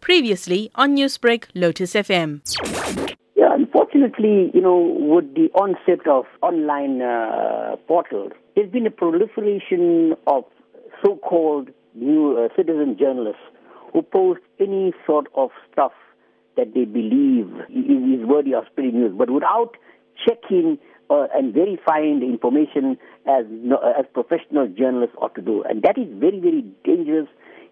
Previously on Newsbreak, Lotus FM. Yeah, unfortunately, you know, with the onset of online uh, portals, there's been a proliferation of so-called new uh, citizen journalists who post any sort of stuff that they believe is, is worthy of spreading news, but without checking uh, and verifying the information as as professional journalists ought to do, and that is very very.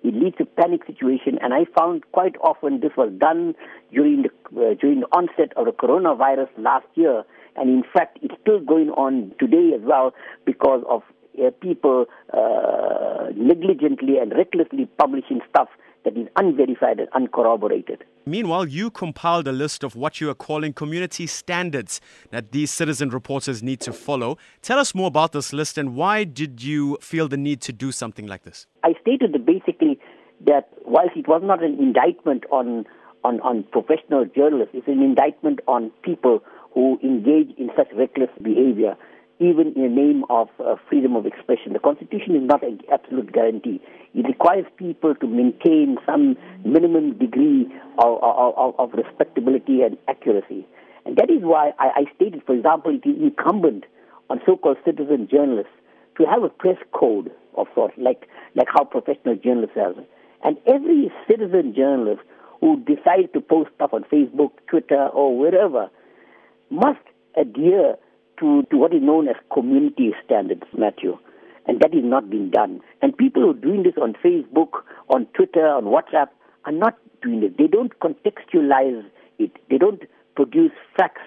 It leads to panic situation, and I found quite often this was done during the uh, during the onset of the coronavirus last year, and in fact it's still going on today as well because of uh, people uh, negligently and recklessly publishing stuff that is unverified and uncorroborated. Meanwhile, you compiled a list of what you are calling community standards that these citizen reporters need to follow. Tell us more about this list and why did you feel the need to do something like this? I stated that basically that whilst it was not an indictment on, on, on professional journalists, it's an indictment on people who engage in such reckless behavior even in the name of uh, freedom of expression. The Constitution is not an absolute guarantee. It requires people to maintain some minimum degree of, of, of respectability and accuracy. And that is why I, I stated, for example, it is incumbent on so-called citizen journalists to have a press code of sorts, like, like how professional journalists have. And every citizen journalist who decides to post stuff on Facebook, Twitter, or wherever must adhere to, to what is known as community standards, Matthew. And that is not being done. And people who are doing this on Facebook, on Twitter, on WhatsApp are not doing it. They don't contextualize it. They don't produce facts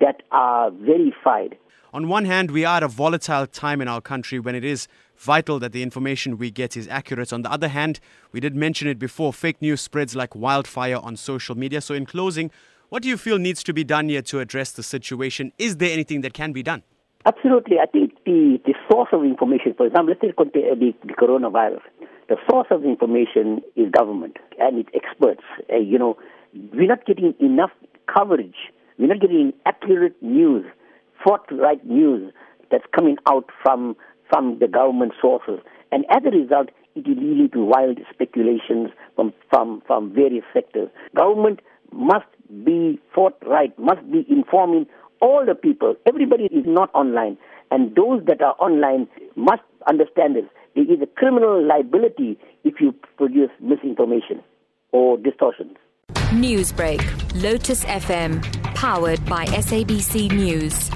that are verified. On one hand, we are at a volatile time in our country when it is vital that the information we get is accurate. On the other hand, we did mention it before, fake news spreads like wildfire on social media. So, in closing, what do you feel needs to be done here to address the situation? Is there anything that can be done? Absolutely. I think the, the source of information, for example, let's take the, the coronavirus. The source of information is government and its experts. Uh, you know, we're not getting enough coverage. We're not getting accurate news, forthright news that's coming out from from the government sources. And as a result, it will lead to wild speculations from, from, from various sectors. Government must be forthright, must be informing all the people. Everybody is not online. And those that are online must understand this. There is a criminal liability if you produce misinformation or distortions. Newsbreak, Lotus FM, powered by SABC News.